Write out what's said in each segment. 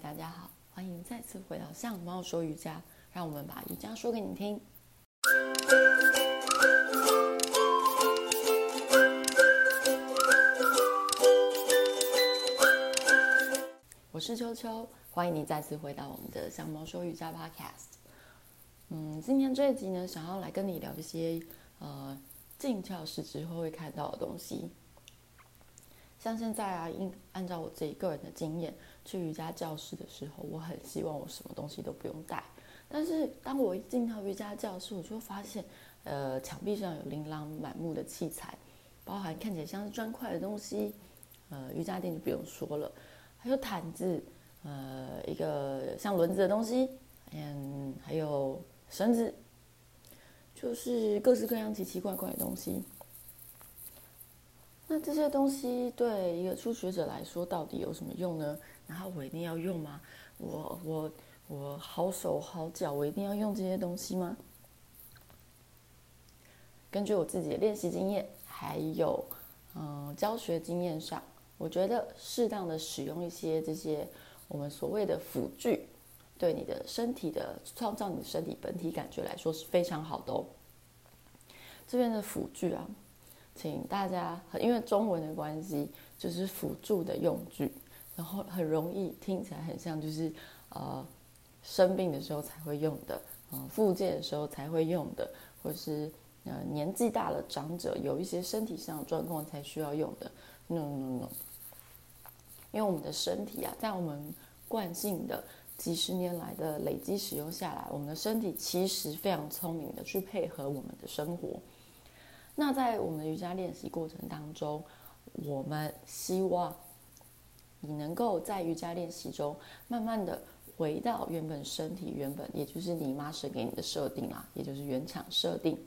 大家好，欢迎再次回到向猫说瑜伽，让我们把瑜伽说给你听。我是秋秋，欢迎你再次回到我们的向猫说瑜伽 Podcast。嗯，今天这一集呢，想要来跟你聊一些呃进教室之后会看到的东西。像现在啊，应按照我自己个人的经验，去瑜伽教室的时候，我很希望我什么东西都不用带。但是当我一进到瑜伽教室，我就会发现，呃，墙壁上有琳琅满目的器材，包含看起来像是砖块的东西，呃，瑜伽垫就不用说了，还有毯子，呃，一个像轮子的东西，嗯，还有绳子，就是各式各样奇奇怪怪的东西。那这些东西对一个初学者来说到底有什么用呢？然后我一定要用吗？我我我好手好脚，我一定要用这些东西吗？根据我自己的练习经验，还有嗯、教学经验上，我觉得适当的使用一些这些我们所谓的辅具，对你的身体的创造你的身体本体感觉来说是非常好的哦。这边的辅具啊。请大家，因为中文的关系，就是辅助的用具，然后很容易听起来很像就是呃生病的时候才会用的，嗯，复健的时候才会用的，或是呃年纪大了长者有一些身体上的状况才需要用的。No no no，因为我们的身体啊，在我们惯性的几十年来的累积使用下来，我们的身体其实非常聪明的去配合我们的生活。那在我们瑜伽练习过程当中，我们希望你能够在瑜伽练习中，慢慢的回到原本身体原本，也就是你妈生给你的设定啊，也就是原厂设定。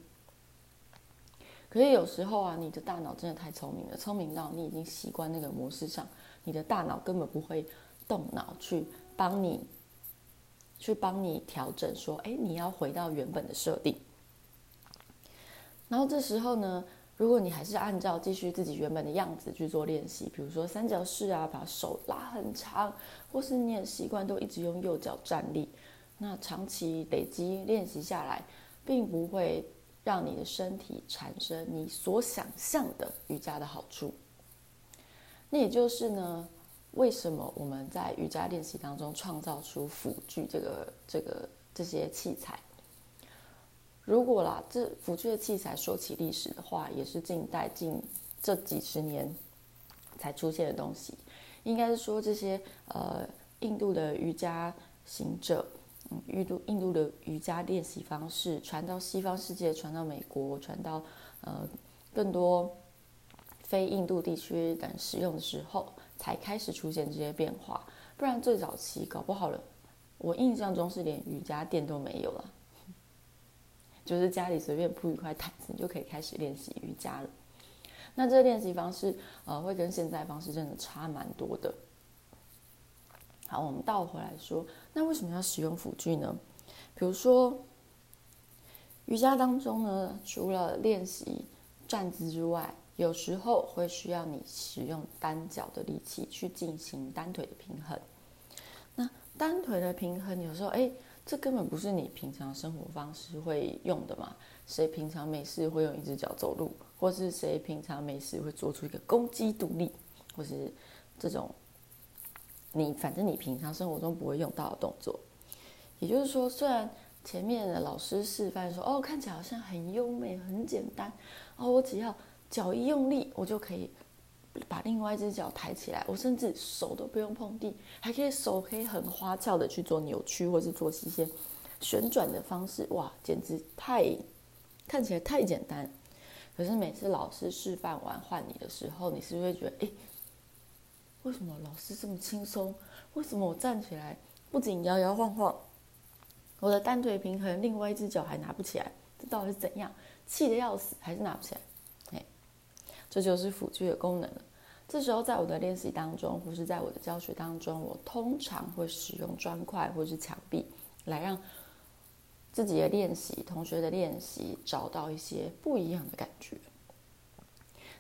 可是有时候啊，你的大脑真的太聪明了，聪明到你已经习惯那个模式上，你的大脑根本不会动脑去帮你，去帮你调整，说，哎，你要回到原本的设定。然后这时候呢，如果你还是按照继续自己原本的样子去做练习，比如说三角式啊，把手拉很长，或是你也习惯都一直用右脚站立，那长期累积练习下来，并不会让你的身体产生你所想象的瑜伽的好处。那也就是呢，为什么我们在瑜伽练习当中创造出辅具这个、这个这些器材？如果啦，这辅具的器材说起历史的话，也是近代近这几十年才出现的东西。应该是说这些呃印度的瑜伽行者，嗯，印度印度的瑜伽练习方式传到西方世界，传到美国，传到呃更多非印度地区等使用的时候，才开始出现这些变化。不然最早期搞不好了，我印象中是连瑜伽垫都没有了。就是家里随便铺一块毯子，你就可以开始练习瑜伽了。那这个练习方式，呃，会跟现在方式真的差蛮多的。好，我们倒回来说，那为什么要使用辅具呢？比如说，瑜伽当中呢，除了练习站姿之外，有时候会需要你使用单脚的力气去进行单腿的平衡。那单腿的平衡，有时候哎。这根本不是你平常生活方式会用的嘛？谁平常没事会用一只脚走路，或是谁平常没事会做出一个攻击独立，或是这种你反正你平常生活中不会用到的动作。也就是说，虽然前面的老师示范说，哦，看起来好像很优美、很简单，哦，我只要脚一用力，我就可以。把另外一只脚抬起来，我甚至手都不用碰地，还可以手可以很花俏的去做扭曲，或是做一些旋转的方式，哇，简直太看起来太简单。可是每次老师示范完换你的时候，你是不是会觉得，诶，为什么老师这么轻松？为什么我站起来不仅摇摇晃晃，我的单腿平衡，另外一只脚还拿不起来？这到底是怎样？气得要死，还是拿不起来？这就是辅具的功能了。这时候，在我的练习当中，或是在我的教学当中，我通常会使用砖块或是墙壁，来让自己的练习、同学的练习找到一些不一样的感觉。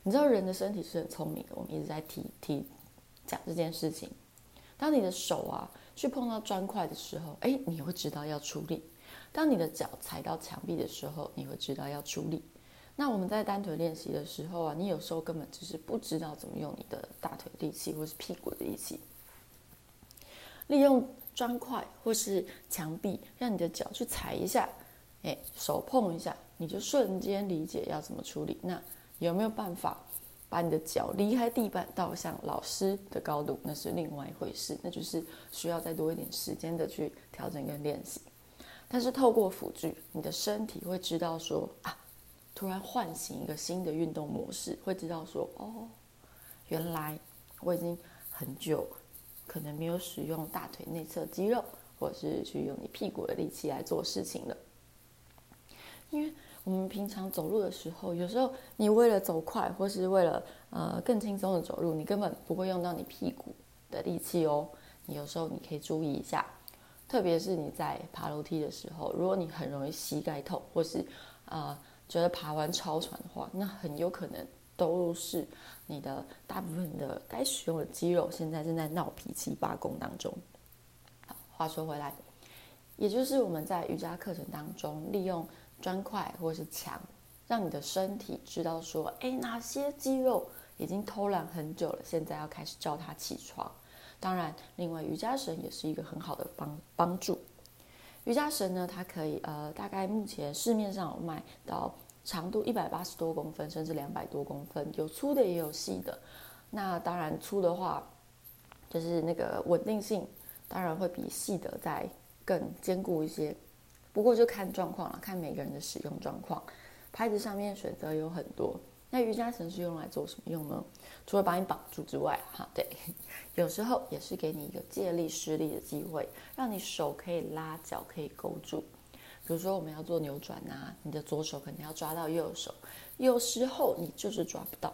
你知道，人的身体是很聪明的，我们一直在提提讲这件事情。当你的手啊去碰到砖块的时候，哎，你会知道要出力；当你的脚踩到墙壁的时候，你会知道要出力。那我们在单腿练习的时候啊，你有时候根本就是不知道怎么用你的大腿力气或是屁股的力气，利用砖块或是墙壁，让你的脚去踩一下，哎，手碰一下，你就瞬间理解要怎么处理。那有没有办法把你的脚离开地板到像老师的高度？那是另外一回事，那就是需要再多一点时间的去调整跟练习。但是透过辅具，你的身体会知道说啊。突然唤醒一个新的运动模式，会知道说哦，原来我已经很久可能没有使用大腿内侧肌肉，或者是去用你屁股的力气来做事情了。因为我们平常走路的时候，有时候你为了走快，或是为了呃更轻松的走路，你根本不会用到你屁股的力气哦。你有时候你可以注意一下，特别是你在爬楼梯的时候，如果你很容易膝盖痛，或是啊。觉得爬完超喘的话，那很有可能都是你的大部分的该使用的肌肉现在正在闹脾气罢工当中。好，话说回来，也就是我们在瑜伽课程当中利用砖块或是墙，让你的身体知道说，诶，哪些肌肉已经偷懒很久了，现在要开始叫它起床。当然，另外瑜伽绳也是一个很好的帮帮助。瑜伽绳呢，它可以呃，大概目前市面上有卖到长度一百八十多公分，甚至两百多公分，有粗的也有细的。那当然粗的话，就是那个稳定性当然会比细的再更坚固一些。不过就看状况了，看每个人的使用状况。牌子上面选择有很多。那瑜伽绳是用来做什么用呢？除了把你绑住之外，哈，对，有时候也是给你一个借力施力的机会，让你手可以拉，脚可以勾住。比如说我们要做扭转啊，你的左手可能要抓到右手，有时候你就是抓不到。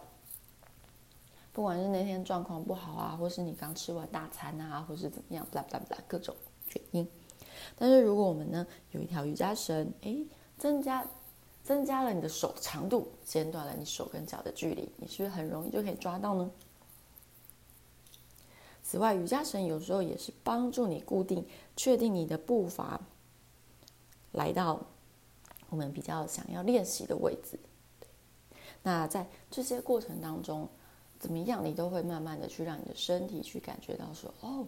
不管是那天状况不好啊，或是你刚吃完大餐啊，或是怎么样，啦啦啦，各种原因。但是如果我们呢有一条瑜伽绳，诶，增加。增加了你的手长度，减短了你手跟脚的距离，你是不是很容易就可以抓到呢？此外，瑜伽绳有时候也是帮助你固定、确定你的步伐，来到我们比较想要练习的位置。那在这些过程当中，怎么样，你都会慢慢的去让你的身体去感觉到说，哦，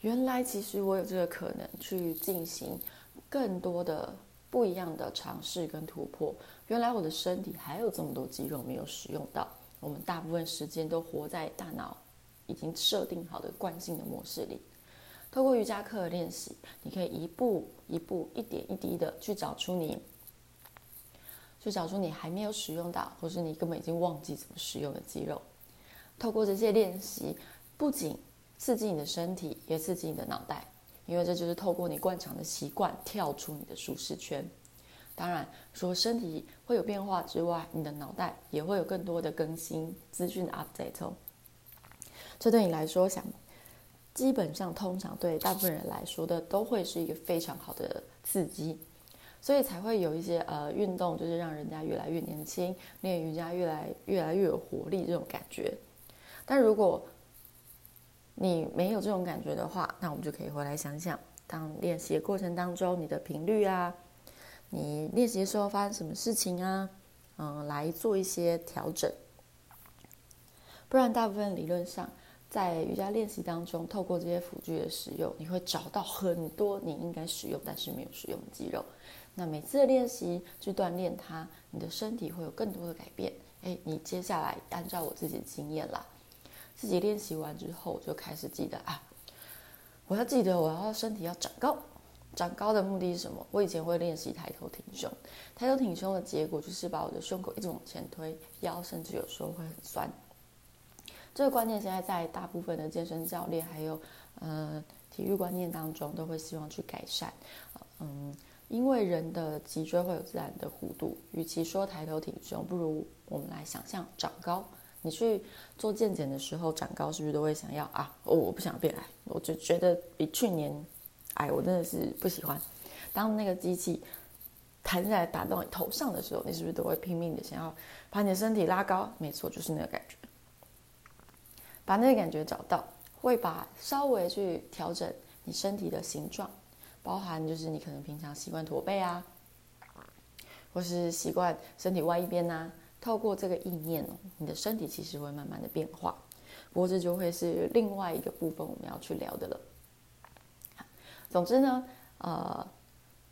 原来其实我有这个可能去进行更多的。不一样的尝试跟突破，原来我的身体还有这么多肌肉没有使用到。我们大部分时间都活在大脑已经设定好的惯性的模式里。透过瑜伽课的练习，你可以一步一步、一点一滴的去找出你，去找出你还没有使用到，或是你根本已经忘记怎么使用的肌肉。透过这些练习，不仅刺激你的身体，也刺激你的脑袋。因为这就是透过你惯常的习惯跳出你的舒适圈。当然，除了身体会有变化之外，你的脑袋也会有更多的更新资讯 update。这对你来说，想基本上通常对大部分人来说的都会是一个非常好的刺激，所以才会有一些呃运动，就是让人家越来越年轻，练瑜伽越来越来越有活力这种感觉。但如果你没有这种感觉的话，那我们就可以回来想想，当练习的过程当中，你的频率啊，你练习的时候发生什么事情啊，嗯，来做一些调整。不然，大部分理论上，在瑜伽练习当中，透过这些辅具的使用，你会找到很多你应该使用但是没有使用的肌肉。那每次的练习去锻炼它，你的身体会有更多的改变。诶，你接下来按照我自己的经验啦。自己练习完之后，就开始记得啊，我要记得我要身体要长高，长高的目的是什么？我以前会练习抬头挺胸，抬头挺胸的结果就是把我的胸口一直往前推，腰甚至有时候会很酸。这个观念现在在大部分的健身教练还有呃体育观念当中都会希望去改善。嗯，因为人的脊椎会有自然的弧度，与其说抬头挺胸，不如我们来想象长高。你去做健检的时候，长高是不是都会想要啊？哦，我不想变矮，我就觉得比去年矮，我真的是不喜欢。当那个机器弹下来打到你头上的时候，你是不是都会拼命的想要把你的身体拉高？没错，就是那个感觉。把那个感觉找到，会把稍微去调整你身体的形状，包含就是你可能平常习惯驼背啊，或是习惯身体歪一边呐、啊。透过这个意念哦，你的身体其实会慢慢的变化。不过这就会是另外一个部分我们要去聊的了。总之呢，呃，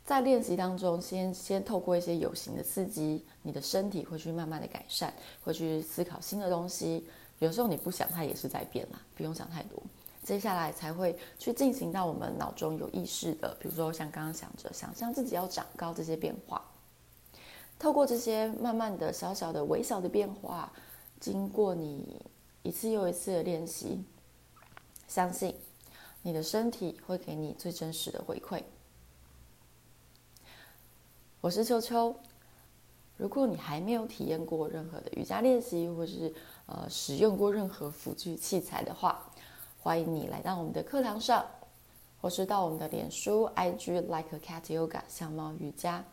在练习当中先，先先透过一些有形的刺激，你的身体会去慢慢的改善，会去思考新的东西。有时候你不想，它也是在变啦，不用想太多。接下来才会去进行到我们脑中有意识的，比如说像刚刚想着想象自己要长高这些变化。透过这些慢慢的小小的微小的变化，经过你一次又一次的练习，相信你的身体会给你最真实的回馈。我是秋秋，如果你还没有体验过任何的瑜伽练习，或是呃使用过任何辅具器材的话，欢迎你来到我们的课堂上，或是到我们的脸书 IG Like a Cat Yoga 相猫瑜伽。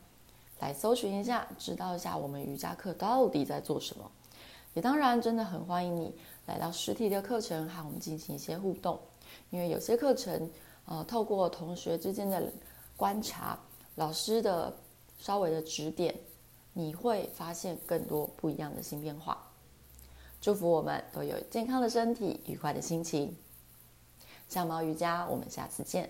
来搜寻一下，知道一下我们瑜伽课到底在做什么。也当然，真的很欢迎你来到实体的课程和我们进行一些互动。因为有些课程，呃，透过同学之间的观察，老师的稍微的指点，你会发现更多不一样的新变化。祝福我们都有健康的身体，愉快的心情。像猫瑜伽，我们下次见。